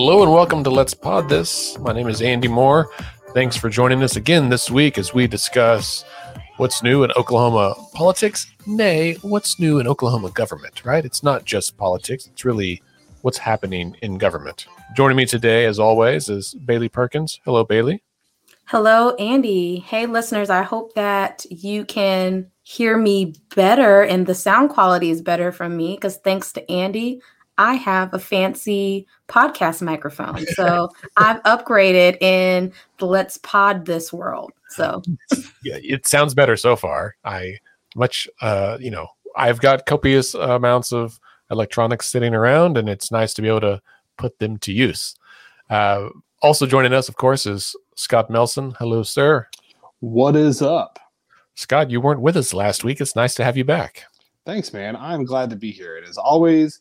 Hello and welcome to Let's Pod This. My name is Andy Moore. Thanks for joining us again this week as we discuss what's new in Oklahoma politics, nay, what's new in Oklahoma government, right? It's not just politics, it's really what's happening in government. Joining me today, as always, is Bailey Perkins. Hello, Bailey. Hello, Andy. Hey, listeners, I hope that you can hear me better and the sound quality is better from me because thanks to Andy, I have a fancy podcast microphone. So I've upgraded in the Let's Pod This world. So yeah, it sounds better so far. I much, uh, you know, I've got copious amounts of electronics sitting around, and it's nice to be able to put them to use. Uh, also joining us, of course, is Scott Melson. Hello, sir. What is up? Scott, you weren't with us last week. It's nice to have you back. Thanks, man. I'm glad to be here. It is always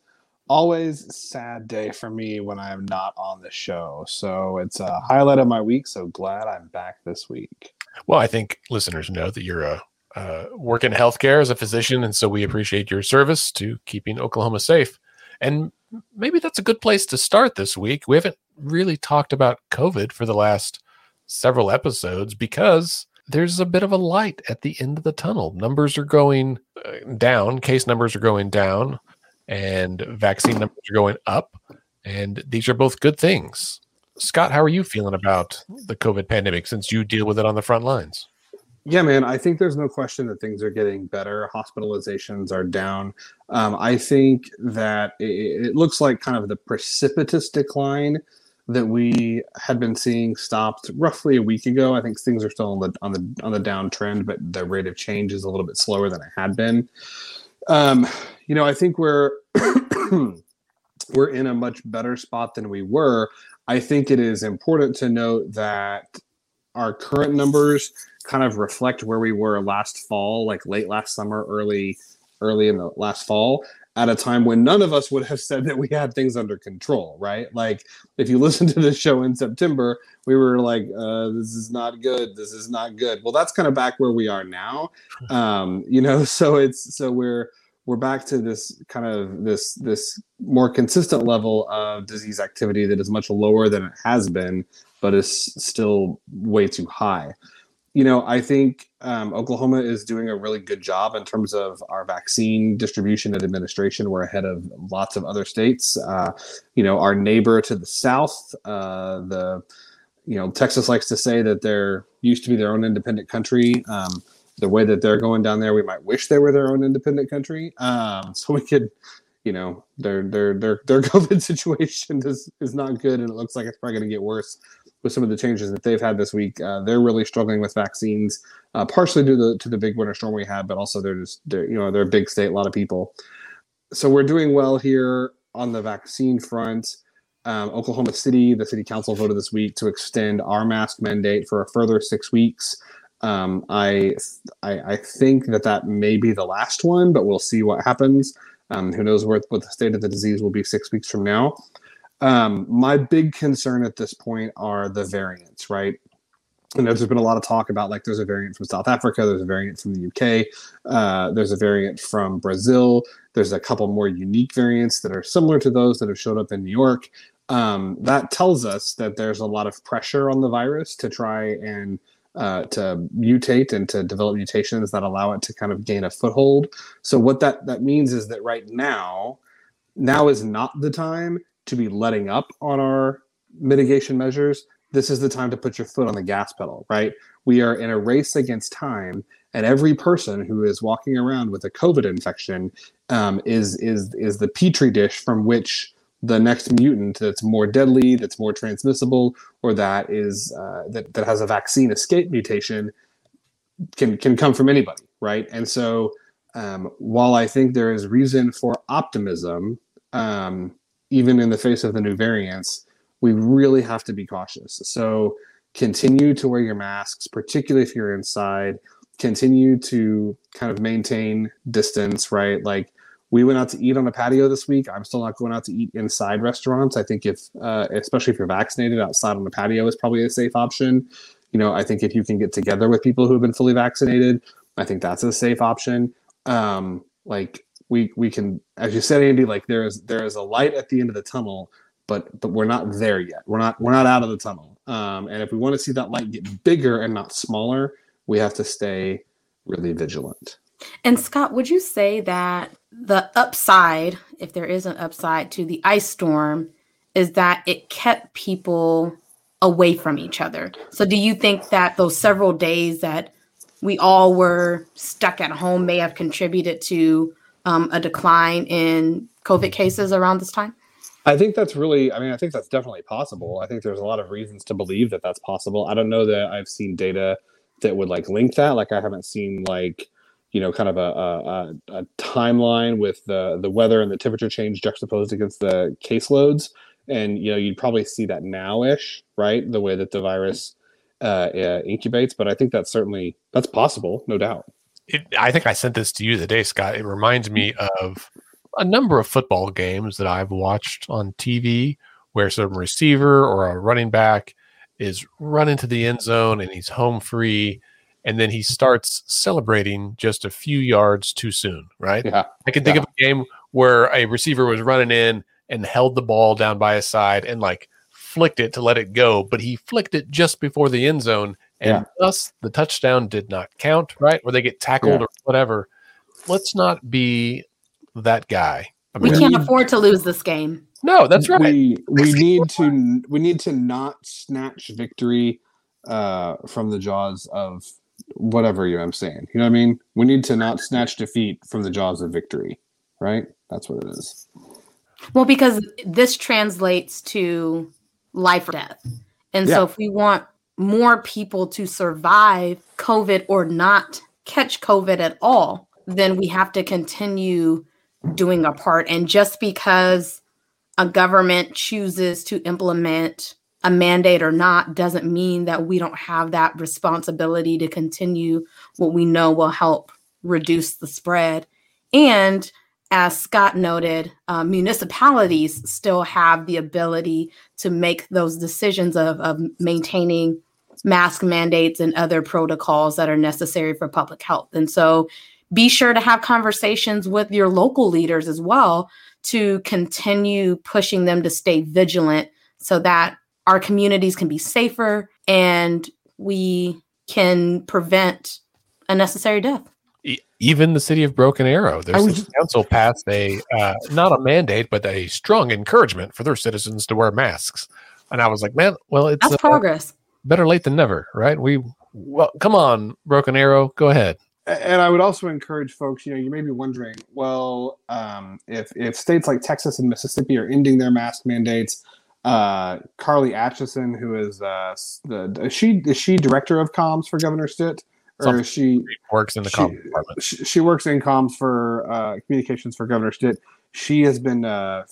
always sad day for me when I am not on the show. So it's a highlight of my week. So glad I'm back this week. Well, I think listeners know that you're a uh, work in healthcare as a physician, and so we appreciate your service to keeping Oklahoma safe. And maybe that's a good place to start this week. We haven't really talked about COVID for the last several episodes because there's a bit of a light at the end of the tunnel. Numbers are going uh, down, case numbers are going down and vaccine numbers are going up. And these are both good things. Scott, how are you feeling about the COVID pandemic since you deal with it on the front lines? Yeah, man, I think there's no question that things are getting better. Hospitalizations are down. Um, I think that it, it, looks like kind of the precipitous decline that we had been seeing stopped roughly a week ago. I think things are still on the on the on the downtrend, but the rate of change is a little bit slower than it had been. Um, you know, I think we're we're in a much better spot than we were. I think it is important to note that our current numbers kind of reflect where we were last fall, like late last summer, early early in the last fall, at a time when none of us would have said that we had things under control, right? Like if you listen to this show in September, we were like, uh, "This is not good. This is not good." Well, that's kind of back where we are now, um, you know. So it's so we're we're back to this kind of this this more consistent level of disease activity that is much lower than it has been, but is still way too high. You know, I think um, Oklahoma is doing a really good job in terms of our vaccine distribution and administration. We're ahead of lots of other states. Uh, you know, our neighbor to the south, uh, the you know, Texas likes to say that they're used to be their own independent country. Um, the way that they're going down there, we might wish they were their own independent country. Um, so we could, you know, their their their their COVID situation is is not good, and it looks like it's probably going to get worse with some of the changes that they've had this week. Uh, they're really struggling with vaccines, uh, partially due to the to the big winter storm we had, but also they're just they're, you know they're a big state, a lot of people. So we're doing well here on the vaccine front. Um, Oklahoma City, the city council voted this week to extend our mask mandate for a further six weeks. Um, I, I, I think that that may be the last one, but we'll see what happens. Um, who knows what, what the state of the disease will be six weeks from now. Um, my big concern at this point are the variants, right? And there's been a lot of talk about like there's a variant from South Africa, there's a variant from the UK, uh, there's a variant from Brazil, there's a couple more unique variants that are similar to those that have showed up in New York. Um, that tells us that there's a lot of pressure on the virus to try and uh, to mutate and to develop mutations that allow it to kind of gain a foothold. So what that that means is that right now, now is not the time to be letting up on our mitigation measures. This is the time to put your foot on the gas pedal, right? We are in a race against time, and every person who is walking around with a COVID infection um, is is is the petri dish from which the next mutant that's more deadly, that's more transmissible, or that is uh, that that has a vaccine escape mutation can can come from anybody, right? And so, um, while I think there is reason for optimism, um, even in the face of the new variants, we really have to be cautious. So, continue to wear your masks, particularly if you're inside. Continue to kind of maintain distance, right? Like we went out to eat on a patio this week. I'm still not going out to eat inside restaurants. I think if, uh, especially if you're vaccinated, outside on the patio is probably a safe option. You know, I think if you can get together with people who have been fully vaccinated, I think that's a safe option. Um, like we we can, as you said, Andy, like there is there is a light at the end of the tunnel, but but we're not there yet. We're not we're not out of the tunnel. Um, and if we want to see that light get bigger and not smaller, we have to stay really vigilant. And Scott, would you say that the upside, if there is an upside to the ice storm, is that it kept people away from each other? So, do you think that those several days that we all were stuck at home may have contributed to um, a decline in COVID cases around this time? I think that's really, I mean, I think that's definitely possible. I think there's a lot of reasons to believe that that's possible. I don't know that I've seen data that would like link that. Like, I haven't seen like, you know, kind of a, a, a timeline with the the weather and the temperature change juxtaposed against the caseloads. And you know, you'd probably see that now-ish, right? The way that the virus uh, uh, incubates. But I think that's certainly that's possible, no doubt. It, I think I sent this to you the day, Scott. It reminds me of a number of football games that I've watched on TV where some receiver or a running back is run into the end zone and he's home free and then he starts celebrating just a few yards too soon, right? Yeah. I can think Yeah. of a game where a receiver was running in and held the ball down by his side and like flicked it to let it go, but he flicked it just before the end zone and Yeah. thus the touchdown did not count, right? Or they get tackled Yeah. or whatever. Let's not be that guy. I We can't afford to lose this game. no, that's right. We we need to we need to not snatch victory uh, from the jaws of whatever you I'm saying. You know what I mean? We need to not snatch defeat from the jaws of victory. Right? That's what it is. Well, because this translates to life or death. And so if we want more people to survive COVID or not catch COVID at all, then we have to continue doing our part. And just because a government chooses to implement a mandate or not doesn't mean that we don't have that responsibility to continue what we know will help reduce the spread. And as Scott noted, uh, municipalities still have the ability to make those decisions of, of maintaining mask mandates and other protocols that are necessary for public health. And so be sure to have conversations with your local leaders as well to continue pushing them to stay vigilant so that our communities can be safer and we can prevent unnecessary death. Even the city of Broken Arrow, their was council passed a uh, not a mandate, but a strong encouragement for their citizens to wear masks. And I was like, man, well, it's That's uh, progress. Better late than never, right? We well, come on, Broken Arrow, go ahead. And I would also encourage folks, you know, you may be wondering, well, um, if, if states like Texas and Mississippi are ending their mask mandates, uh, Carly Atchison, who is uh, the is she is she director of comms for Governor Stitt, or is she Works in the She- comm department. she, she works in comms for uh, communications for Governor Stitt. She has been uh,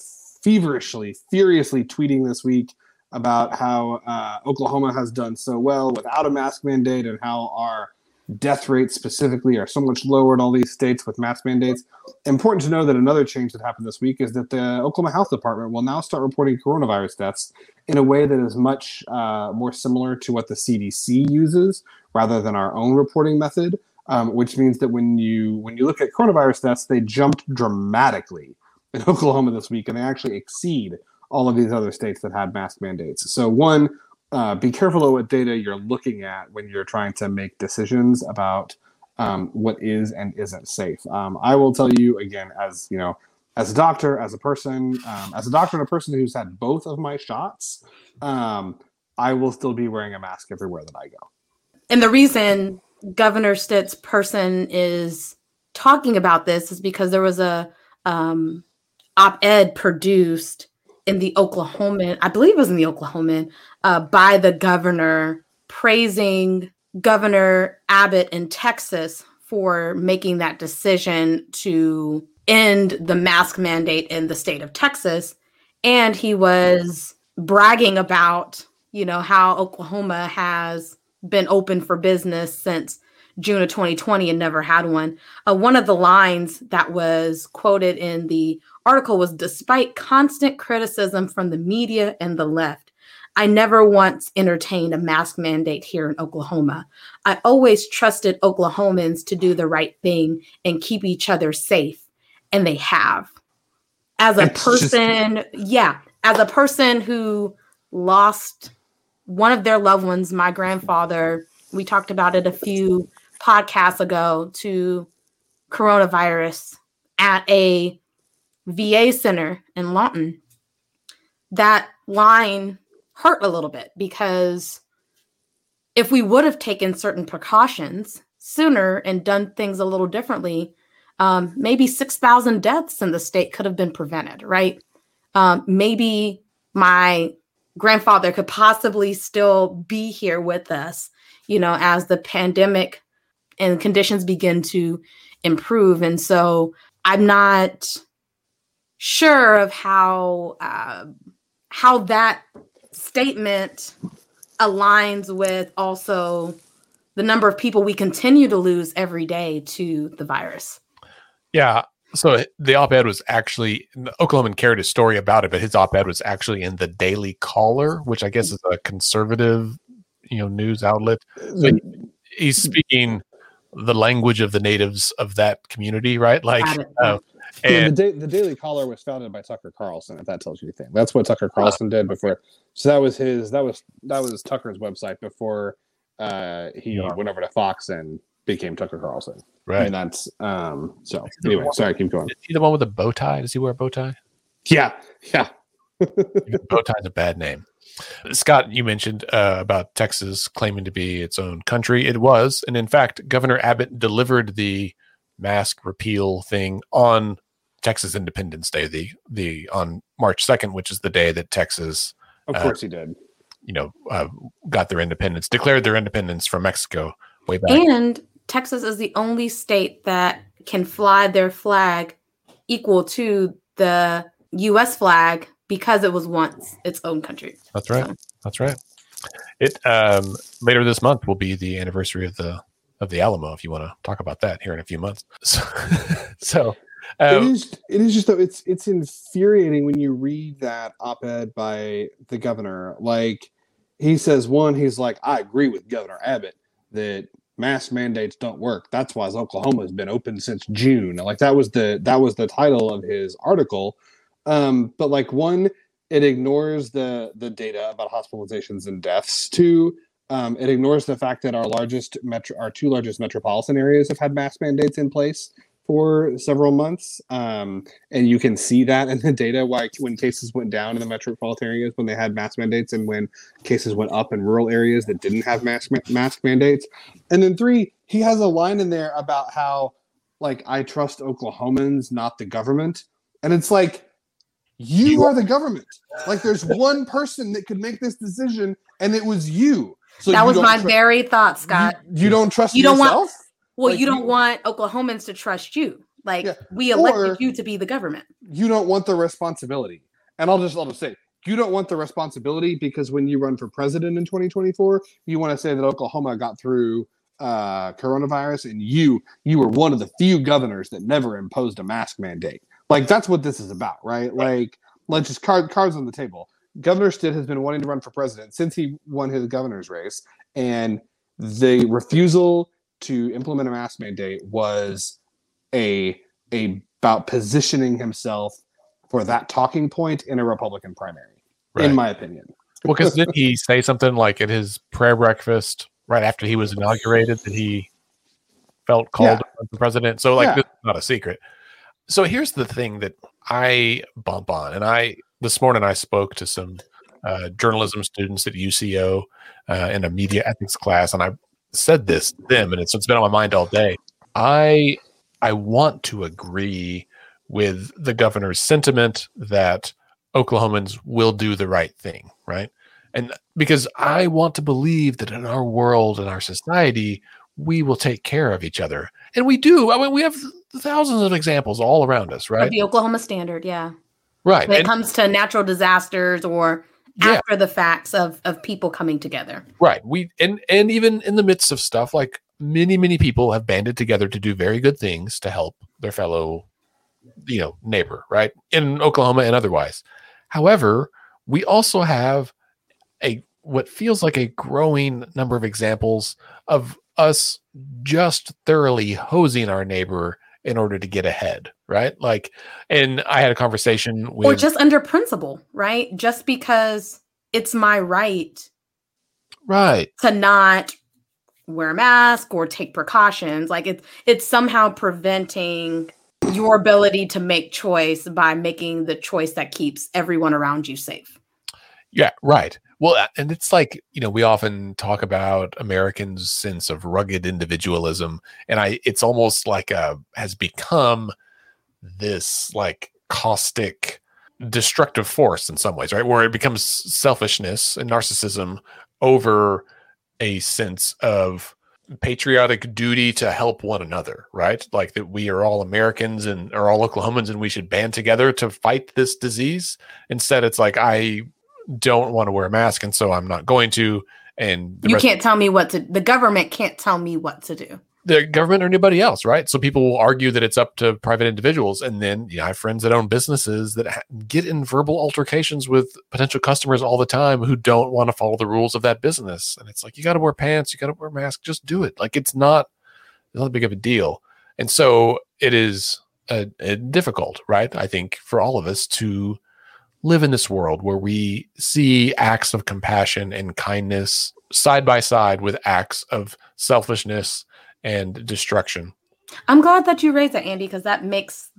feverishly, furiously tweeting this week about how uh, Oklahoma has done so well without a mask mandate and how our death rates specifically are so much lower in all these states with mask mandates. Important to know that another change that happened this week is that the Oklahoma Health Department will now start reporting coronavirus deaths in a way that is much uh, more similar to what the CDC uses rather than our own reporting method um, which means that when you when you look at coronavirus deaths, they jumped dramatically in Oklahoma this week, and they actually exceed all of these other states that had mask mandates. So one, uh, be careful of what data you're looking at when you're trying to make decisions about um, what is and isn't safe. Um, I will tell you again, as you know, as a doctor, as a person, um, as a doctor and a person who's had both of my shots, um, I will still be wearing a mask everywhere that I go. And the reason Governor Stitt's person is talking about this is because there was a um, op-ed produced in the Oklahoman, I believe it was in the Oklahoman, uh, by the governor praising Governor Abbott in Texas for making that decision to end the mask mandate in the state of Texas. And he was bragging about, you know, how Oklahoma has been open for business since June of 2020 and never had one. Uh, one of the lines that was quoted in the article was Despite constant criticism from the media and the left, I never once entertained a mask mandate here in Oklahoma. I always trusted Oklahomans to do the right thing and keep each other safe, and they have. As a It's just- person, yeah, as a person who lost one of their loved ones, my grandfather, we talked about it a few podcasts ago to coronavirus at a VA center in Lawton. That line hurt a little bit because if we would have taken certain precautions sooner and done things a little differently, um, maybe 6,000 deaths in the state could have been prevented, right? Um, maybe my grandfather could possibly still be here with us, you know, as the pandemic and conditions begin to improve. And so I'm not sure of how uh, how that statement aligns with also the number of people we continue to lose every day to the virus. Yeah. So the op-ed was actually Oklahoman carried a story about it, but his op-ed was actually in the Daily Caller, which I guess is a conservative, you know, news outlet. So he's speaking the language of the natives of that community, right? Like, uh, and the, da- the Daily Caller was founded by Tucker Carlson. If that tells you anything, that's what Tucker Carlson did before. So that was his. That was that was Tucker's website before uh, he yeah. went over to Fox and became Tucker Carlson. Right. And that's um. So anyway, sorry, keep going. Is he the one with the bow tie? Does he wear a bow tie? Yeah. Yeah. bow tie's a bad name. Scott, you mentioned uh, about Texas claiming to be its own country. It was, and in fact, Governor Abbott delivered the mask repeal thing on Texas Independence Day, the the on March second, which is the day that Texas, of course, uh, he did. You know, uh, got their independence, declared their independence from Mexico way back. And Texas is the only state that can fly their flag equal to the U.S. flag because it was once its own country. That's right. So. That's right. It um, later this month will be the anniversary of the of the Alamo. If you want to talk about that here in a few months. So, so um, it is. It is just though. It's it's infuriating when you read that op-ed by the governor. Like he says, one, he's like, I agree with Governor Abbott that mask mandates don't work. That's why Oklahoma has been open since June. Like that was the that was the title of his article. Um, but like one, it ignores the the data about hospitalizations and deaths. Two, um, it ignores the fact that our largest metro, our two largest metropolitan areas have had mask mandates in place for several months. Um, and you can see that in the data why when cases went down in the metropolitan areas when they had mask mandates and when cases went up in rural areas that didn't have mask mask mandates. And then three, he has a line in there about how like I trust Oklahomans, not the government. And it's like you are the government. Like there's one person that could make this decision and it was you. So that was my tr- very thought, Scott. You, you don't trust you don't yourself? Want, well, like you don't you, want Oklahomans to trust you. Like yeah. we elected or you to be the government. You don't want the responsibility. And I'll just I'll just say you don't want the responsibility because when you run for president in 2024, you want to say that Oklahoma got through uh, coronavirus and you you were one of the few governors that never imposed a mask mandate. Like that's what this is about, right? Like let's just card cards on the table. Governor Stitt has been wanting to run for president since he won his governor's race, and the refusal to implement a mask mandate was a a about positioning himself for that talking point in a Republican primary, right. in my opinion. well, because did he say something like at his prayer breakfast right after he was inaugurated that he felt called yeah. to run president? So, like, yeah. this is not a secret. So here's the thing that I bump on, and I this morning I spoke to some uh, journalism students at UCO uh, in a media ethics class, and I said this to them, and it's, it's been on my mind all day. I I want to agree with the governor's sentiment that Oklahomans will do the right thing, right? And because I want to believe that in our world and our society, we will take care of each other. And we do. I mean, we have thousands of examples all around us, right? the Oklahoma standard, yeah. Right. When it and, comes to natural disasters or after yeah. the facts of of people coming together. Right. We and and even in the midst of stuff like many many people have banded together to do very good things to help their fellow you know neighbor, right? In Oklahoma and otherwise. However, we also have a what feels like a growing number of examples of us just thoroughly hosing our neighbor in order to get ahead, right? Like, and I had a conversation with, or just under principle, right? Just because it's my right, right, to not wear a mask or take precautions, like it's it's somehow preventing your ability to make choice by making the choice that keeps everyone around you safe. Yeah, right. Well, and it's like, you know, we often talk about Americans' sense of rugged individualism, and I it's almost like a has become this like caustic destructive force in some ways, right? Where it becomes selfishness and narcissism over a sense of patriotic duty to help one another, right? Like that we are all Americans and are all Oklahomans and we should band together to fight this disease. Instead, it's like I don't want to wear a mask and so I'm not going to. And you can't tell me what to. The government can't tell me what to do the government or anybody else, right? So people will argue that it's up to private individuals, and then you know, I have friends that own businesses that ha- get in verbal altercations with potential customers all the time who don't want to follow the rules of that business. And it's like you got to wear pants, you got to wear a mask, just do it. Like it's not it's not big of a deal. And so it is a, a difficult, right? I think for all of us to live in this world where we see acts of compassion and kindness side by side with acts of selfishness and destruction. I'm glad that you raised that, Andy, because that makes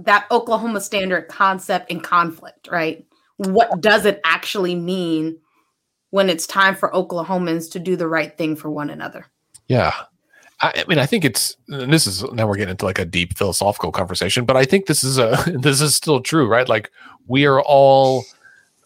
that Oklahoma standard concept in conflict, right? What does it actually mean when it's time for Oklahomans to do the right thing for one another? Yeah. I, mean, I think it's this is now we're getting into like a deep philosophical conversation, but I think this is a this is still true, right? Like we are all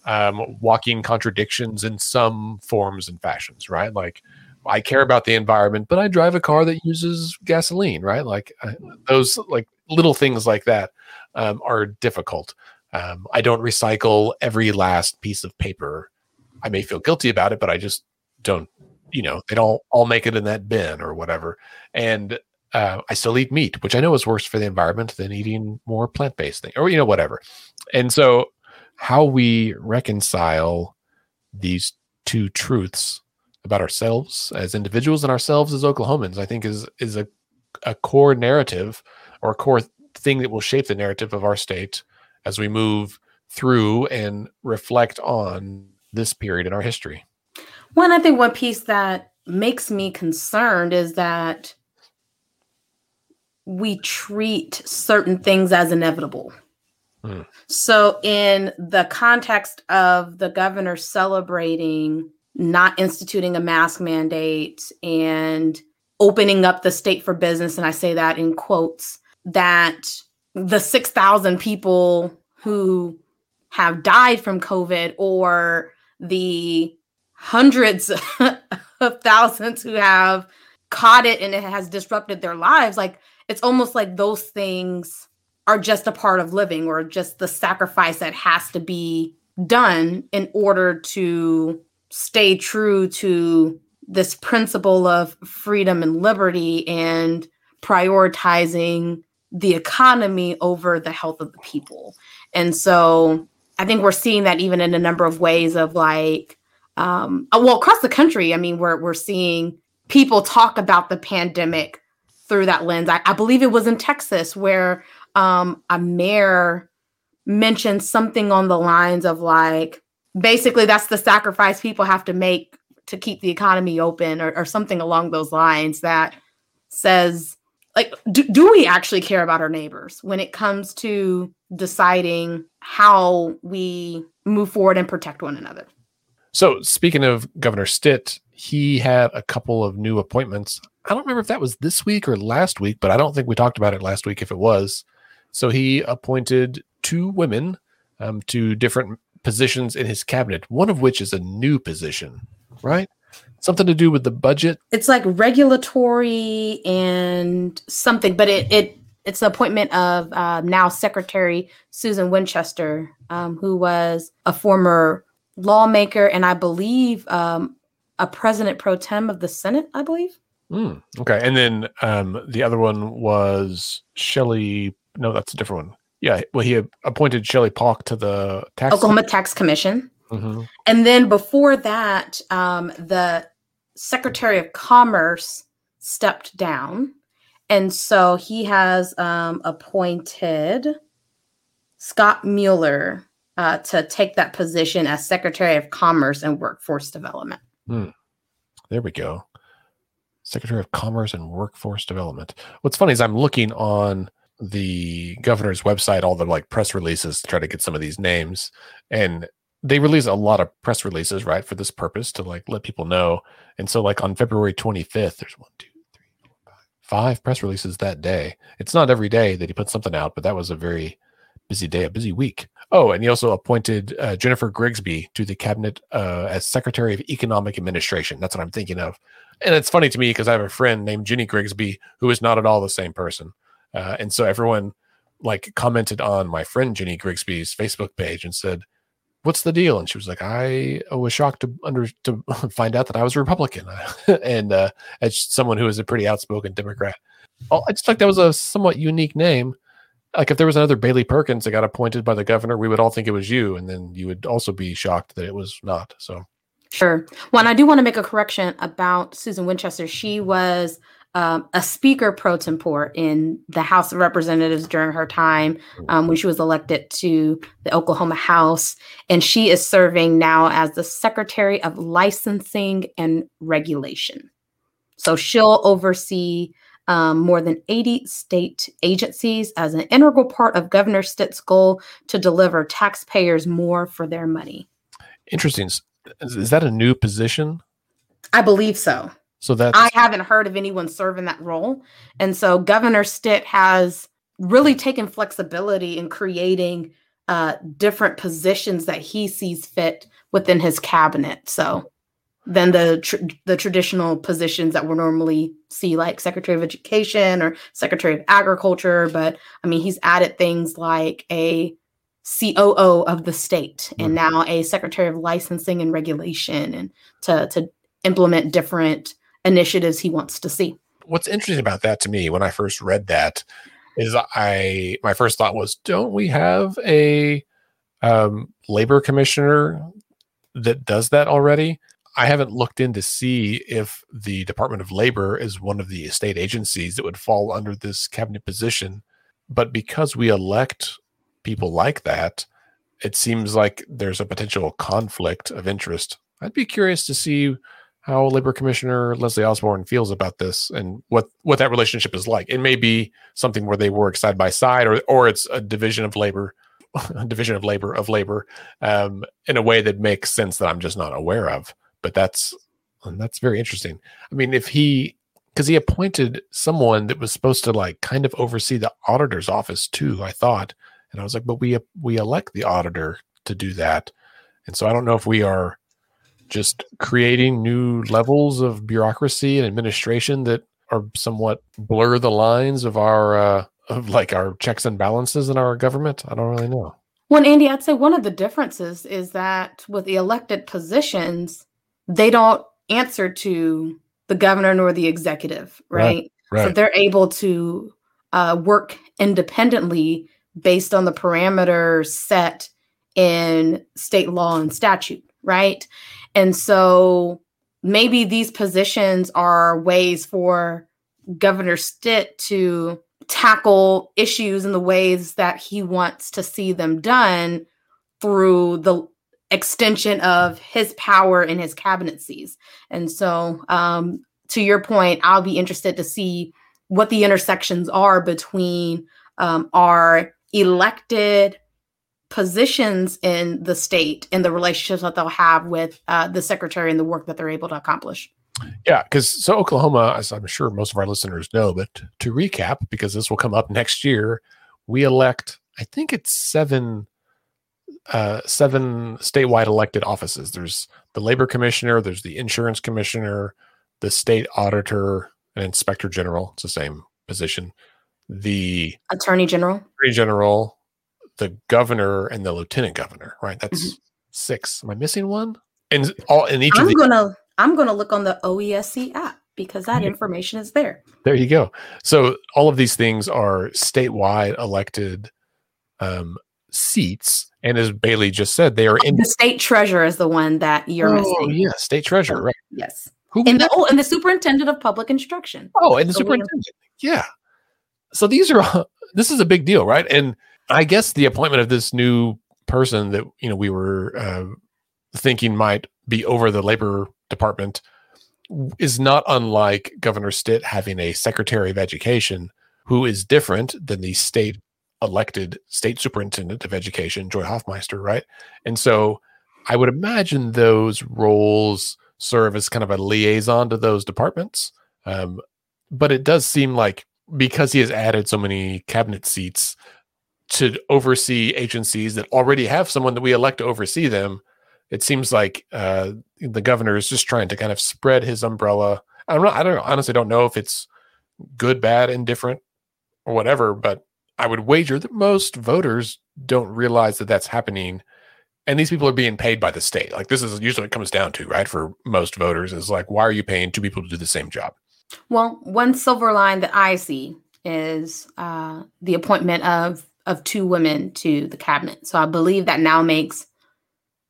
um, walking contradictions in some forms and fashions, right? Like I care about the environment, but I drive a car that uses gasoline, right? Like uh, those like little things like that um, are difficult. Um, I don't recycle every last piece of paper. I may feel guilty about it, but I just don't. You know, they don't all make it in that bin or whatever. And uh, I still eat meat, which I know is worse for the environment than eating more plant based thing or you know whatever. And so, how we reconcile these two truths about ourselves as individuals and ourselves as Oklahomans, I think is is a, a core narrative or a core thing that will shape the narrative of our state as we move through and reflect on this period in our history. One, I think one piece that makes me concerned is that we treat certain things as inevitable. Hmm. So, in the context of the governor celebrating not instituting a mask mandate and opening up the state for business, and I say that in quotes, that the 6,000 people who have died from COVID or the hundreds of thousands who have caught it and it has disrupted their lives, like it's almost like those things are just a part of living or just the sacrifice that has to be done in order to stay true to this principle of freedom and liberty and prioritizing the economy over the health of the people. And so I think we're seeing that even in a number of ways of like, um, uh, well, across the country, I mean, we're, we're seeing people talk about the pandemic through that lens. I, I believe it was in Texas where um, a mayor mentioned something on the lines of like, basically that's the sacrifice people have to make to keep the economy open or, or something along those lines that says like do, do we actually care about our neighbors when it comes to deciding how we move forward and protect one another so speaking of governor stitt he had a couple of new appointments i don't remember if that was this week or last week but i don't think we talked about it last week if it was so he appointed two women um, to different positions in his cabinet, one of which is a new position, right? Something to do with the budget. It's like regulatory and something, but it it it's the appointment of uh, now Secretary Susan Winchester, um, who was a former lawmaker and I believe um, a president pro tem of the Senate, I believe. Mm, okay, and then um, the other one was Shelley. No, that's a different one. Yeah, well, he appointed Shelley Paulk to the tax Oklahoma Tax Commission, mm-hmm. and then before that, um, the Secretary of Commerce stepped down, And so he has um, appointed Scott Mueller uh, to take that position as Secretary of Commerce and Workforce Development. Hmm. There we go. Secretary of Commerce and Workforce Development. What's funny is I'm looking on the governor's website, all the like press releases to try to get some of these names. And they release a lot of press releases, right, for this purpose to like let people know. And so, like on February 25th, there's one, two, three, four, five, five press releases that day. It's not every day that he puts something out, but that was a very busy day, a busy week. Oh, and he also appointed uh, Jennifer Grigsby to the cabinet uh, as Secretary of Economic Administration. That's what I'm thinking of. And it's funny to me because I have a friend named Ginny Grigsby who is not at all the same person. Uh, and so everyone like commented on my friend Ginny Grigsby's Facebook page and said, "What's the deal?" And she was like, "I was shocked to under to find out that I was a Republican, and uh, as someone who is a pretty outspoken Democrat, oh, I just like that was a somewhat unique name." Like if there was another Bailey Perkins that got appointed by the governor, we would all think it was you, and then you would also be shocked that it was not. So, sure. Well, and I do want to make a correction about Susan Winchester. She was um, a speaker pro tempore in the House of Representatives during her time um, when she was elected to the Oklahoma House, and she is serving now as the Secretary of Licensing and Regulation. So she'll oversee um, more than 80 state agencies as an integral part of Governor Stitt's goal to deliver taxpayers more for their money. Interesting. Is that a new position? I believe so. So that I haven't heard of anyone serving that role. And so Governor Stitt has really taken flexibility in creating uh, different positions that he sees fit within his cabinet. So than the tr- the traditional positions that we normally see, like Secretary of Education or Secretary of Agriculture. But I mean, he's added things like a COO of the state and mm-hmm. now a Secretary of Licensing and Regulation, and to to implement different initiatives he wants to see. What's interesting about that to me when I first read that is I my first thought was, don't we have a um, labor commissioner that does that already? I haven't looked in to see if the Department of Labor is one of the state agencies that would fall under this cabinet position. But because we elect people like that, it seems like there's a potential conflict of interest. I'd be curious to see how Labor Commissioner Leslie Osborn feels about this and what what that relationship is like. It may be something where they work side by side, or or it's a division of labor, division of labor of labor, um, in a way that makes sense that I'm just not aware of but that's that's very interesting. I mean, if he because he appointed someone that was supposed to like kind of oversee the auditor's office too, I thought, and I was like, but we we elect the auditor to do that, and so I don't know if we are just creating new levels of bureaucracy and administration that are somewhat blur the lines of our uh, of like our checks and balances in our government. I don't really know. Well, Andy, I'd say one of the differences is that with the elected positions, they don't answer to the governor nor the executive, right? right, right. So they're able to uh, work independently based on the parameters set in state law and statute, right? And so maybe these positions are ways for Governor Stitt to tackle issues in the ways that he wants to see them done through the extension of his power in his cabinet sees. And so, um, to your point, I'll be interested to see what the intersections are between um, our elected positions in the state and the relationships that they'll have with uh, the secretary and the work that they're able to accomplish. Yeah, because so Oklahoma, as I'm sure most of our listeners know, but to recap, because this will come up next year, we elect, I think it's seven uh, seven statewide elected offices. There's the labor commissioner, there's the insurance commissioner, the state auditor, and inspector general. It's the same position. The attorney general, attorney general, the governor, and the lieutenant governor. Right, that's mm-hmm. six. Am I missing one? And all in each. I'm of gonna I'm gonna look on the OESC app because that information is there. There you go. So all of these things are statewide elected um, seats and as Bailey just said, they are in the state treasurer is the one that you're oh, missing. Yeah, state treasurer, right? Yes. Who and the oh, and the superintendent of public instruction. Oh, and the superintendent. Yeah. so these are this is a big deal, right? And I guess the appointment of this new person that you know we were uh, thinking might be over the labor department is not unlike Governor Stitt having a Secretary of Education who is different than the state elected state superintendent of education, Joy Hoffmeister, right? And so I would imagine those roles serve as kind of a liaison to those departments. Um, but it does seem like because he has added so many cabinet seats to oversee agencies that already have someone that we elect to oversee them, it seems like uh, the governor is just trying to kind of spread his umbrella. I'm not, know. I don't honestly don't know if it's good, bad, indifferent, or whatever, but I would wager that most voters don't realize that that's happening. And these people are being paid by the state. Like this is usually what it comes down to, right? For most voters, is like, why are you paying two people to do the same job? Well, one silver line that I see is uh, the appointment of of two women to the cabinet. So I believe that now makes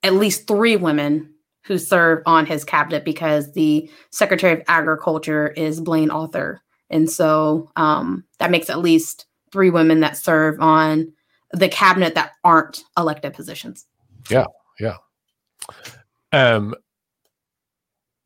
at least three women who serve on his cabinet because the Secretary of Agriculture is Blayne Arthur. And so um, that makes at least three women that serve on the cabinet that aren't elected positions. Yeah, yeah. Um,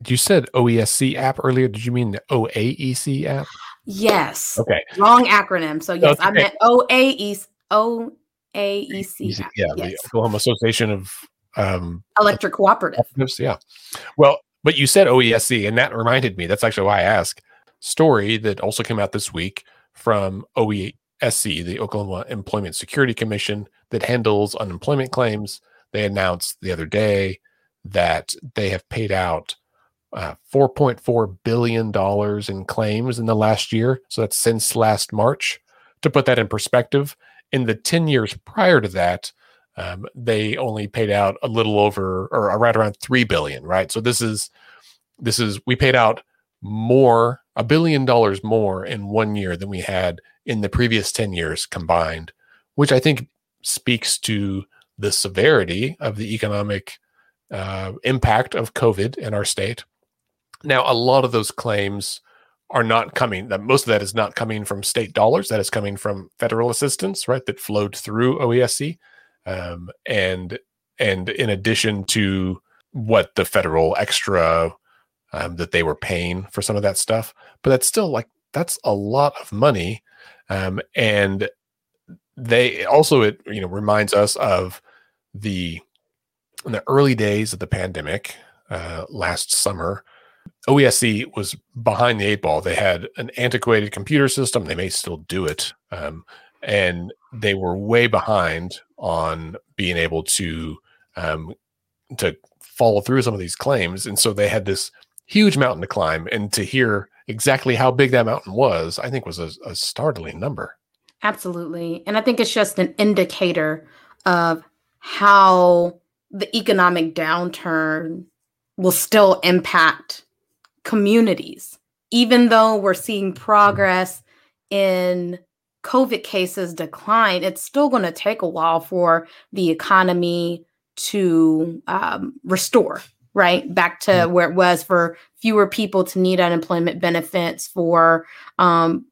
you said OESC app earlier. Did you mean the OAEC app? Yes. Okay. Wrong acronym. So yes, Okay. I meant OAEC. OAEC. app. Yeah, Yes. the Oklahoma Association of um, Electric Cooperative. Cooperatives, Yeah. Well, but you said OESC, and that reminded me. That's actually why I asked. Story that also came out this week from OESC, the Oklahoma Employment Security Commission, that handles unemployment claims. They announced the other day that they have paid out uh, $4.4 billion in claims in the last year. So that's since last March. To put that in perspective, in the 10 years prior to that, um, they only paid out a little over or right around 3 billion, right? So this is, this is, we paid out more, a billion dollars more in one year than we had in the previous 10 years combined, which I think speaks to the severity of the economic uh, impact of COVID in our state. Now, a lot of those claims are not coming, that most of that is not coming from state dollars, that is coming from federal assistance, right? That flowed through OESC. Um, and and in addition to what the federal extra um, that they were paying for some of that stuff, but that's still like that's a lot of money, um, and they also it you know reminds us of the in the early days of the pandemic uh, last summer. OESC was behind the eight ball. They had an antiquated computer system. They may still do it, um, and they were way behind on being able to um, to follow through some of these claims. And so they had this huge mountain to climb. And to hear exactly how big that mountain was, I think was a, a startling number. Absolutely. And I think it's just an indicator of how the economic downturn will still impact communities. Even though we're seeing progress in COVID cases decline, it's still going to take a while for the economy to um, restore, right? Back to Yeah. where it was for fewer people to need unemployment benefits, for um,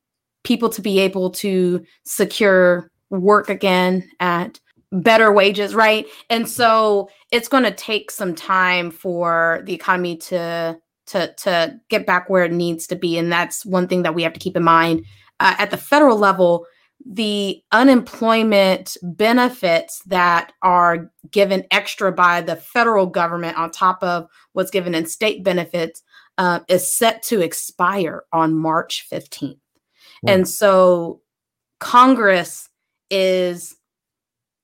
people to be able to secure work again at better wages, right? And so it's going to take some time for the economy to to to get back where it needs to be, and that's one thing that we have to keep in mind uh, at the federal level. The unemployment benefits that are given extra by the federal government on top of what's given in state benefits uh, is set to expire on March 15th. Hmm. And so Congress is,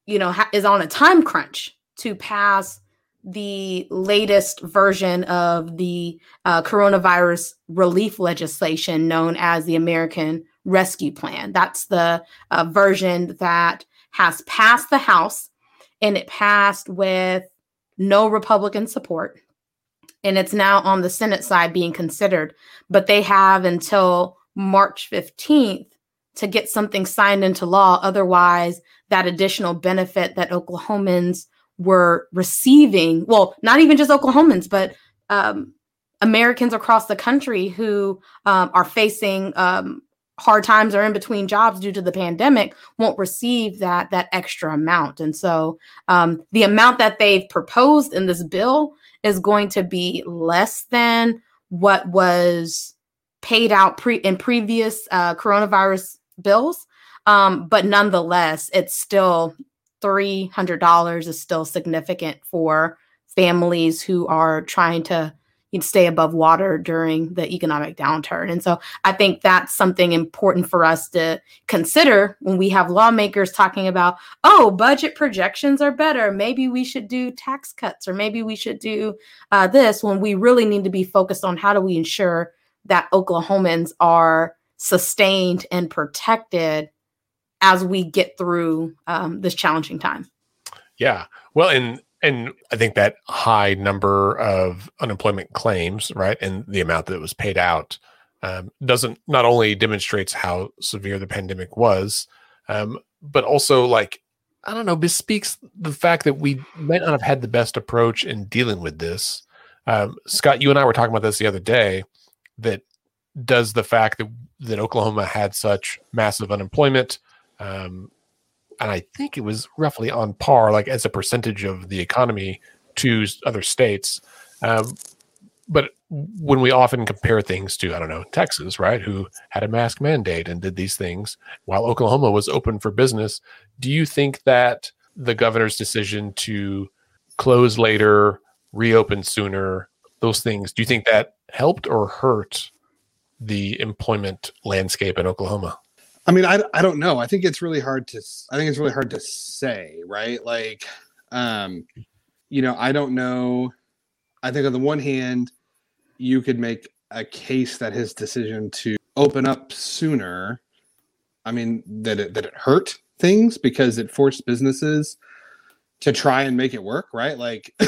you know, ha- is on a time crunch to pass the latest version of the uh, coronavirus relief legislation known as the American Rescue Plan. That's the uh, version that has passed the House and it passed with no Republican support. And it's now on the Senate side being considered. But they have until March 15th to get something signed into law. Otherwise, that additional benefit that Oklahomans were receiving, well, not even just Oklahomans, but um, Americans across the country who um, are facing um, hard times or in between jobs due to the pandemic won't receive that that extra amount. And so um, the amount that they've proposed in this bill is going to be less than what was paid out pre in previous uh, coronavirus bills. Um, but nonetheless it's still $300 is still significant for families who are trying to you know, stay above water during the economic downturn. And so I think that's something important for us to consider when we have lawmakers talking about, oh, budget projections are better. Maybe we should do tax cuts or maybe we should do uh, this when we really need to be focused on how do we ensure that Oklahomans are sustained and protected as we get through um, this challenging time. Yeah. Well, and and I think that high number of unemployment claims, right, and the amount that was paid out um, doesn't not only demonstrates how severe the pandemic was, um, but also like I don't know, bespeaks the fact that we might not have had the best approach in dealing with this. Um, Scott, you and I were talking about this the other day. That does the fact that that Oklahoma had such massive unemployment um, and I think it was roughly on par, like as a percentage of the economy to other states. Um, but when we often compare things to, I don't know, Texas, right, who had a mask mandate and did these things while Oklahoma was open for business, do you think that the governor's decision to close later, reopen sooner, those things, do you think that helped or hurt the employment landscape in Oklahoma? I mean, I, I don't know. I think it's really hard to I think it's really hard to say, right? Like, um, you know, I don't know. I think on the one hand, you could make a case that his decision to open up sooner, I mean, that it that it hurt things because it forced businesses to try and make it work, right? Like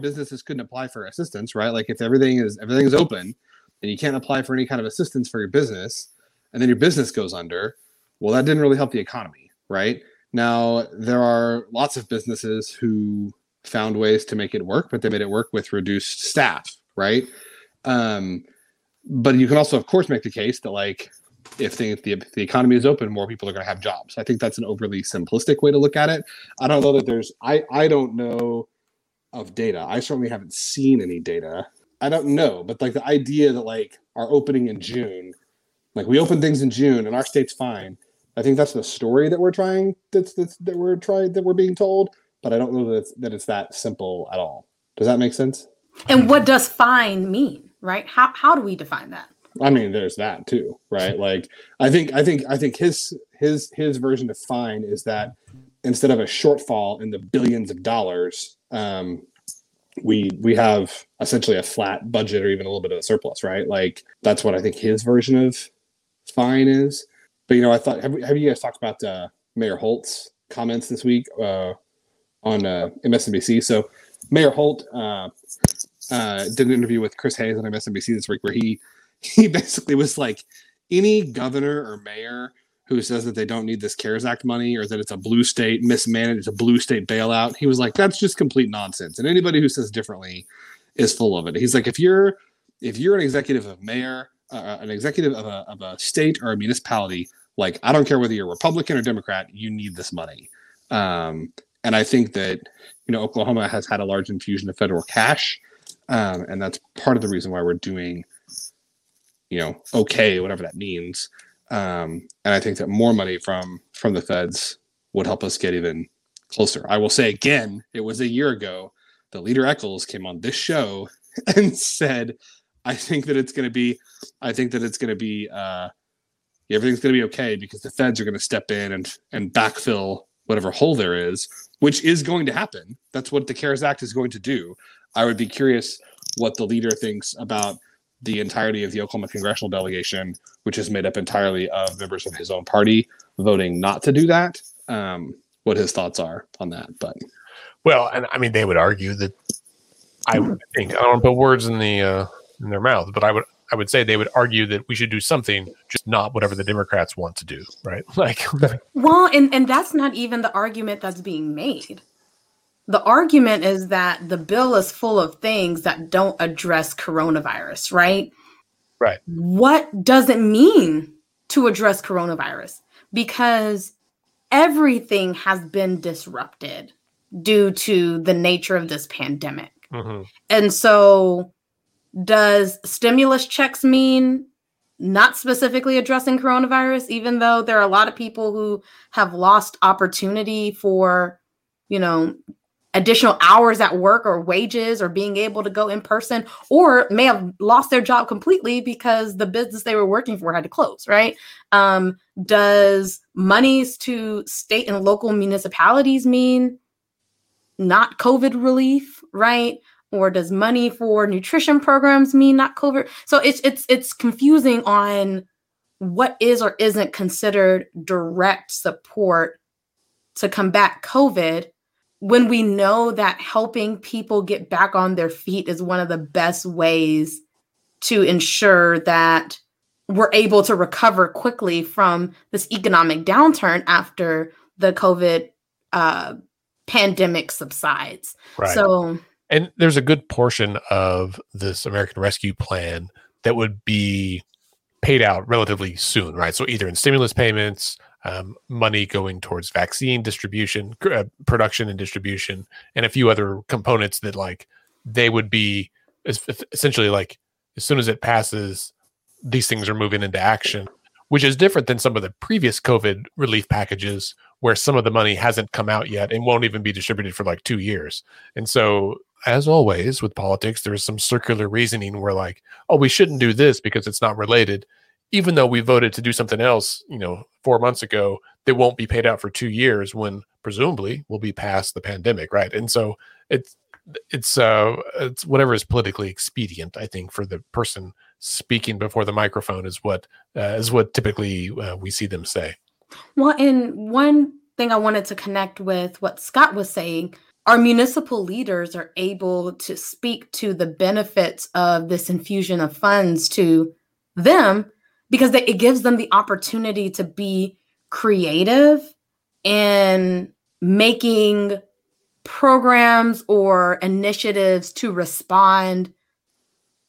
businesses couldn't apply for assistance, right? Like if everything is everything is open and you can't apply for any kind of assistance for your business, and then your business goes under, well, that didn't really help the economy, right? Now, there are lots of businesses who found ways to make it work, but they made it work with reduced staff, right? Um, but you can also, of course, make the case that like if the, if the, if the economy is open, more people are going to have jobs. I think that's an overly simplistic way to look at it. I don't know that there's I I don't know of data. I certainly haven't seen any data. I don't know, but like the idea that like our opening in June like we open things in June and our state's fine. I think that's the story that we're trying that's, that's that we're trying that we're being told, but I don't know that it's, that it's that simple at all. Does that make sense? And what does fine mean, right? How how do we define that? I mean, there's that too, right? Like I think I think I think his his his version of fine is that instead of a shortfall in the billions of dollars, um, we we have essentially a flat budget or even a little bit of a surplus, right? Like that's what I think his version of fine is. But you know, I thought have, have you guys talked about uh, Mayor Holt's comments this week uh, on uh, MSNBC? So Mayor Holt uh, uh, did an interview with Chris Hayes on MSNBC this week where he he basically was like, any governor or mayor who says that they don't need this CARES Act money or that it's a blue state mismanaged, it's a blue state bailout. He was like, that's just complete nonsense. And anybody who says differently is full of it. He's like, if you're if you're an executive of mayor uh, an executive of a, of a state or a municipality, like I don't care whether you're Republican or Democrat, you need this money. Um, and I think that you know Oklahoma has had a large infusion of federal cash, um, and that's part of the reason why we're doing, you know, okay, whatever that means. Um, and I think that more money from from the feds would help us get even closer. I will say again, it was a year ago the Leader Echols came on this show and said I think that it's going to be, I think that it's going to be, uh, everything's going to be okay because the feds are going to step in and and backfill whatever hole there is, which is going to happen. That's what the CARES Act is going to do. I would be curious what the leader thinks about the entirety of the Oklahoma congressional delegation, which is made up entirely of members of his own party, voting not to do that. Um, what his thoughts are on that, but well, and I mean, they would argue that I think I don't put words in the uh, in their mouths. But I would I would say they would argue that we should do something, just not whatever the Democrats want to do, right? Like, well, and and that's not even the argument that's being made. The argument is that the bill is full of things that don't address coronavirus, right? Right. What does it mean to address coronavirus because everything has been disrupted due to the nature of this pandemic. Mm-hmm. And so, does stimulus checks mean not specifically addressing coronavirus, even though there are a lot of people who have lost opportunity for, you know, additional hours at work or wages or being able to go in person or may have lost their job completely because the business they were working for had to close right? Um, does monies to state and local municipalities mean not covid relief right or does money for nutrition programs mean not covid so it's it's it's confusing on what is or isn't considered direct support to combat covid when we know that helping people get back on their feet is one of the best ways to ensure that we're able to recover quickly from this economic downturn after the COVID uh, pandemic subsides. Right. So, and there's a good portion of this American Rescue Plan that would be paid out relatively soon, right? So either in stimulus payments, um, money going towards vaccine distribution, uh, production and distribution, and a few other components that like they would be essentially like as soon as it passes, these things are moving into action, which is different than some of the previous COVID relief packages where some of the money hasn't come out yet and won't even be distributed for like two years. And so, as always with politics, there's some circular reasoning where like, oh, we shouldn't do this because it's not related even though we voted to do something else, you know, four months ago, they won't be paid out for two years when presumably we'll be past the pandemic, right? And so it's it's uh it's whatever is politically expedient. I think for the person speaking before the microphone is what uh, is what typically uh, we see them say. Well, and one thing I wanted to connect with what Scott was saying our municipal leaders are able to speak to the benefits of this infusion of funds to them because they, it gives them the opportunity to be creative in making programs or initiatives to respond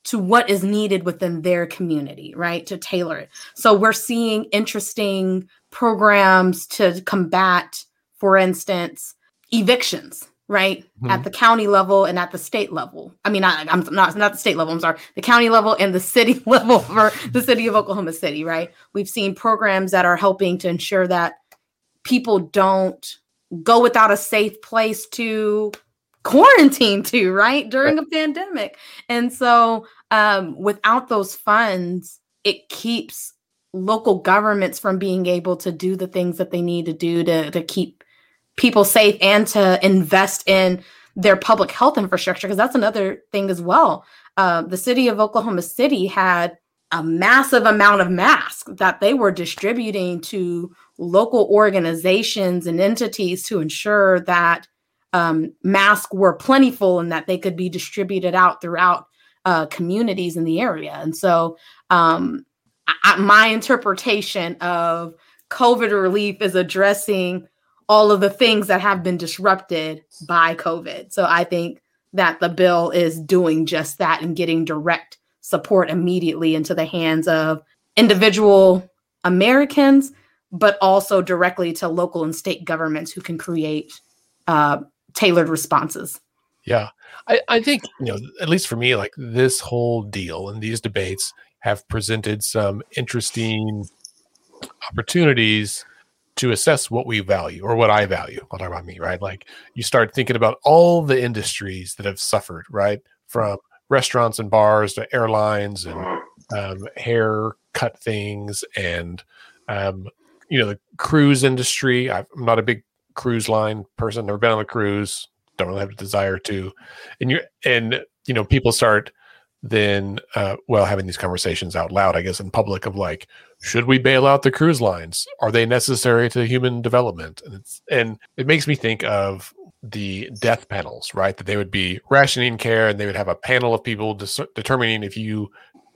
to what is needed within their community, right? To tailor it. So we're seeing interesting programs to combat, for instance, evictions right mm-hmm. at the county level and at the state level i mean I, i'm not not the state level i'm sorry the county level and the city level for the city of oklahoma city right we've seen programs that are helping to ensure that people don't go without a safe place to quarantine to right during right. a pandemic and so um, without those funds it keeps local governments from being able to do the things that they need to do to, to keep people safe and to invest in their public health infrastructure because that's another thing as well. Uh, the city of Oklahoma City had a massive amount of masks that they were distributing to local organizations and entities to ensure that um, masks were plentiful and that they could be distributed out throughout uh, communities in the area. And so, um, I, my interpretation of COVID relief is addressing all of the things that have been disrupted by COVID. So I think that the bill is doing just that and getting direct support immediately into the hands of individual Americans, but also directly to local and state governments who can create uh, tailored responses. Yeah, I, I think, you know, at least for me, like this whole deal and these debates have presented some interesting opportunities to assess what we value or what I value. I'll talk about me, right? Like you start thinking about all the industries that have suffered, right? From restaurants and bars to airlines and um, hair cut things and um, you know the cruise industry. I'm not a big cruise line person. Never been on a cruise. Don't really have a desire to. And you and you know people start then uh, well having these conversations out loud i guess in public of like should we bail out the cruise lines? Are they necessary to human development? And it's and it makes me think of the death panels right? That they would be rationing care and they would have a panel of people dis- determining if you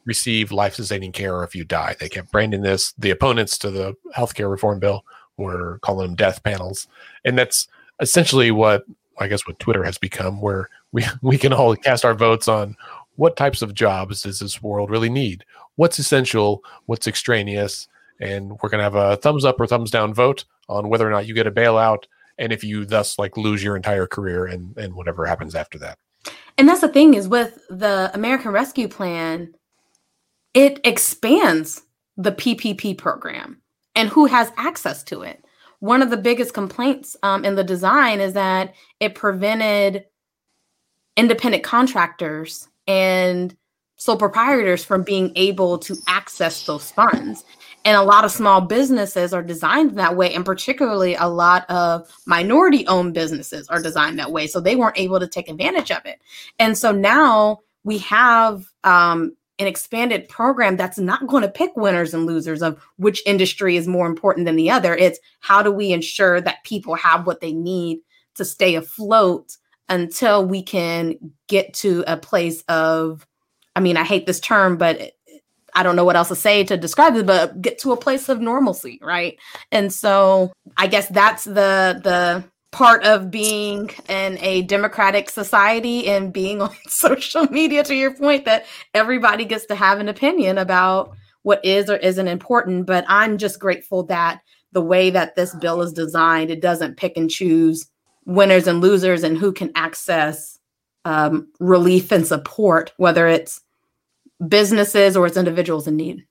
receive life-sustaining care or if you die. They kept branding this the opponents to the healthcare reform bill were calling them death panels and that's essentially what I guess what Twitter has become, where we we can all cast our votes on what types of jobs does this world really need? What's essential? What's extraneous? and we're going to have a thumbs up or thumbs down vote on whether or not you get a bailout and if you thus like lose your entire career and and whatever happens after that. And that's the thing is with the American Rescue Plan, it expands the PPP program and who has access to it. One of the biggest complaints um, in the design is that it prevented independent contractors and sole proprietors from being able to access those funds. And a lot of small businesses are designed that way, and particularly a lot of minority owned businesses are designed that way. So they weren't able to take advantage of it. And so now we have um, an expanded program that's not going to pick winners and losers of which industry is more important than the other. It's how do we ensure that people have what they need to stay afloat until we can get to a place of I mean, I hate this term, but I don't know what else to say to describe it, but get to a place of normalcy, right? And so I guess that's the the part of being in a democratic society and being on social media to your point that everybody gets to have an opinion about what is or isn't important but i'm just grateful that the way that this bill is designed it doesn't pick and choose winners and losers and who can access um, relief and support whether it's businesses or it's individuals in need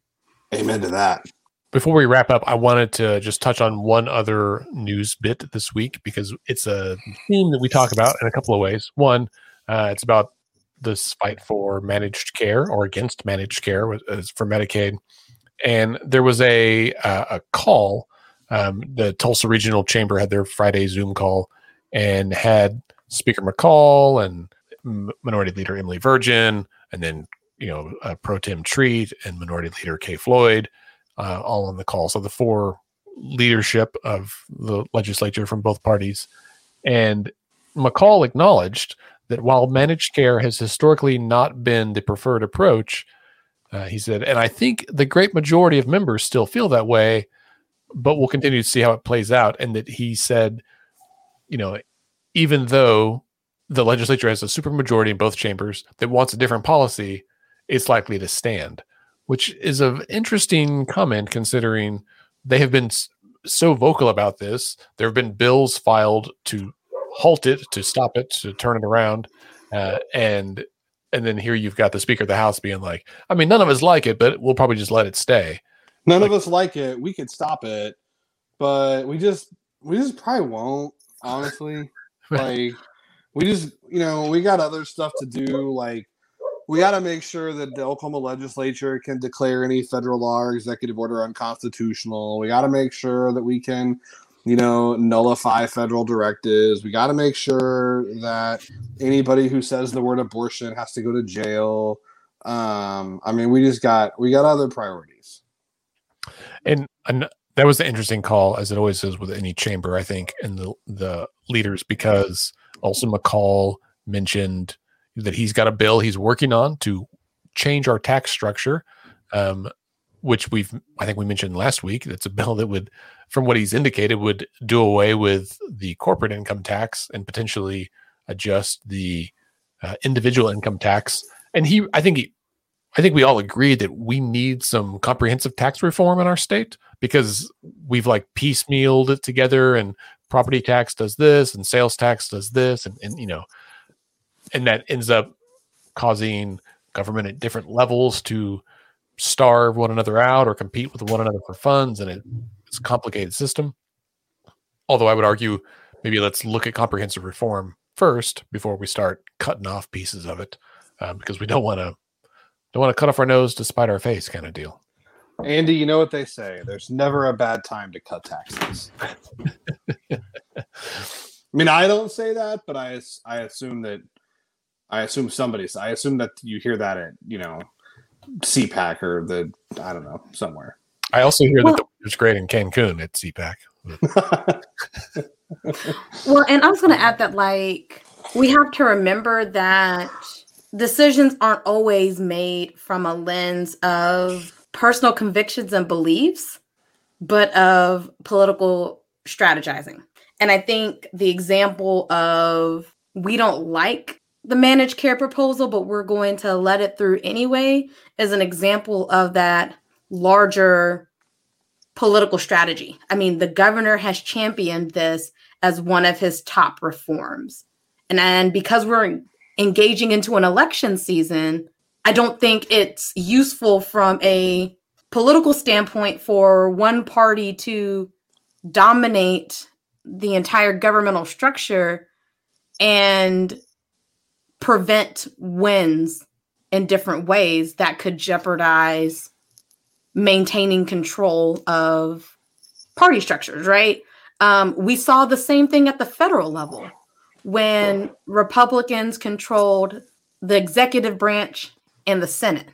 amen to that before we wrap up, I wanted to just touch on one other news bit this week because it's a theme that we talk about in a couple of ways. One, uh, it's about this fight for managed care or against managed care for Medicaid, and there was a uh, a call. Um, the Tulsa Regional Chamber had their Friday Zoom call and had Speaker McCall and Minority Leader Emily Virgin, and then you know uh, Pro Tem Treat and Minority Leader Kay Floyd uh, all on the call. So the four leadership of the legislature from both parties. And McCall acknowledged that while managed care has historically not been the preferred approach, uh, he said, and I think the great majority of members still feel that way, but we'll continue to see how it plays out. And that he said, you know, even though the legislature has a supermajority in both chambers that wants a different policy, it's likely to stand which is an interesting comment considering they have been so vocal about this. There have been bills filed to halt it, to stop it, to turn it around, uh, and and then here you've got the Speaker of the House being like, I mean, none of us like it, but we'll probably just let it stay. None like, of us like it. We could stop it, but we just we just probably won't. Honestly, like we just you know we got other stuff to do. Like we got to make sure that the Oklahoma legislature can declare any federal law or executive order unconstitutional. We got to make sure that we can, you know, nullify federal directives. We got to make sure that anybody who says the word abortion has to go to jail. Um, I mean, we just got we got other priorities. And, and that was an interesting call, as it always is with any chamber, I think, and the the leaders because also McCall mentioned that he's got a bill he's working on to change our tax structure, um, which we've I think we mentioned last week. That's a bill that would, from what he's indicated, would do away with the corporate income tax and potentially adjust the uh, individual income tax. And he, I think he, I think we all agree that we need some comprehensive tax reform in our state because we've like piecemealed it together and property tax does this and sales tax does this and, and you know and that ends up causing government at different levels to starve one another out or compete with one another for funds and it, it's a complicated system. Although i would argue maybe let's look at comprehensive reform first before we start cutting off pieces of it um, because we don't want to don't want to cut off our nose to spite our face kind of deal andy you know what they say there's never a bad time to cut taxes i mean i don't say that but i i assume that I assume somebody's. I assume that you hear that at you know CPAC or the I don't know somewhere. I also hear well, that the weather's great in Cancun at CPAC. well, and I was going to add that like we have to remember that decisions aren't always made from a lens of personal convictions and beliefs, but of political strategizing. And I think the example of we don't like the managed care proposal, but we're going to let it through anyway, is an example of that larger political strategy. I mean, the governor has championed this as one of his top reforms. And, because we're engaging into an election season, I don't think it's useful from a political standpoint for one party to dominate the entire governmental structure and prevent wins in different ways that could jeopardize maintaining control of party structures, right? Um, we saw the same thing at the federal level when Republicans controlled the executive branch and the Senate.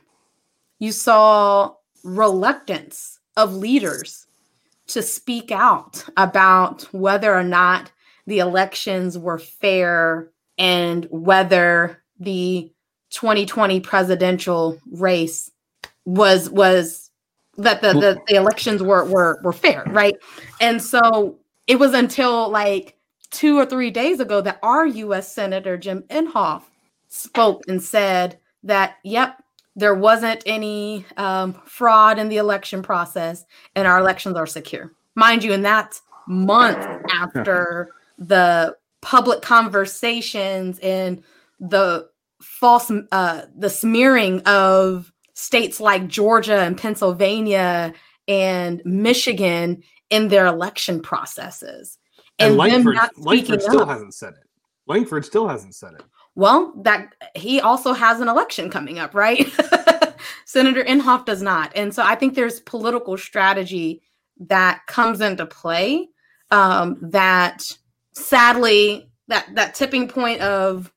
You saw reluctance of leaders to speak out about whether or not the elections were fair and whether the 2020 presidential race was was that the, the, the elections were were were fair, right? And so it was until like two or three days ago that our U.S. Senator Jim Inhofe spoke and said that, yep, there wasn't any um, fraud in the election process and our elections are secure. Mind you, and that's months after the public conversations and the false, uh, the smearing of states like Georgia and Pennsylvania and Michigan in their election processes. And, and Langford, Langford still up. hasn't said it. Langford still hasn't said it. Well, that he also has an election coming up, right? Senator Inhofe does not. And so I think there's political strategy that comes into play um, that sadly that that tipping point of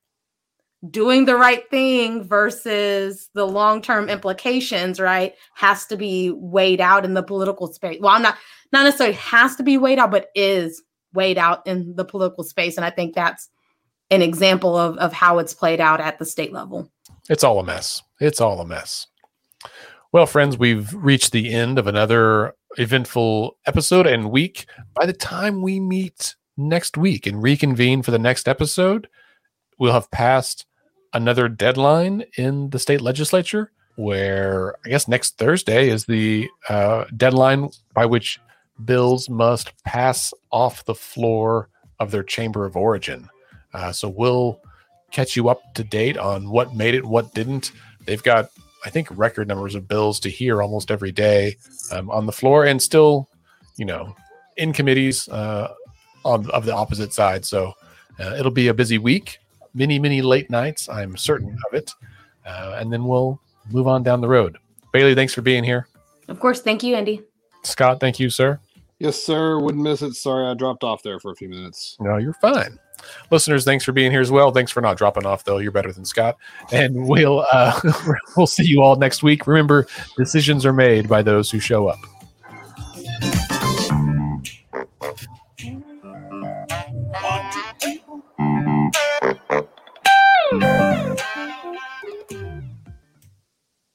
doing the right thing versus the long-term implications right has to be weighed out in the political space well i'm not not necessarily has to be weighed out but is weighed out in the political space and i think that's an example of, of how it's played out at the state level. It's all a mess. It's all a mess. Well, friends, we've reached the end of another eventful episode and week. By the time we meet next week and reconvene for the next episode, we'll have passed another deadline in the state legislature where I guess next Thursday is the uh, deadline by which bills must pass off the floor of their chamber of origin. Uh, so we'll catch you up to date on what made it, what didn't. They've got, I think, record numbers of bills to hear almost every day um, on the floor, and still, you know, in committees uh, on of the opposite side. So uh, it'll be a busy week, many, many late nights. I'm certain of it, uh, and then we'll move on down the road. Bailey, thanks for being here. Of course, thank you, Andy. Scott, thank you, sir. Yes, sir. Wouldn't miss it. Sorry, I dropped off there for a few minutes. No, you're fine. Listeners, thanks for being here as well. Thanks for not dropping off, though. You're better than Scott. And we'll uh, we'll see you all next week. Remember, decisions are made by those who show up.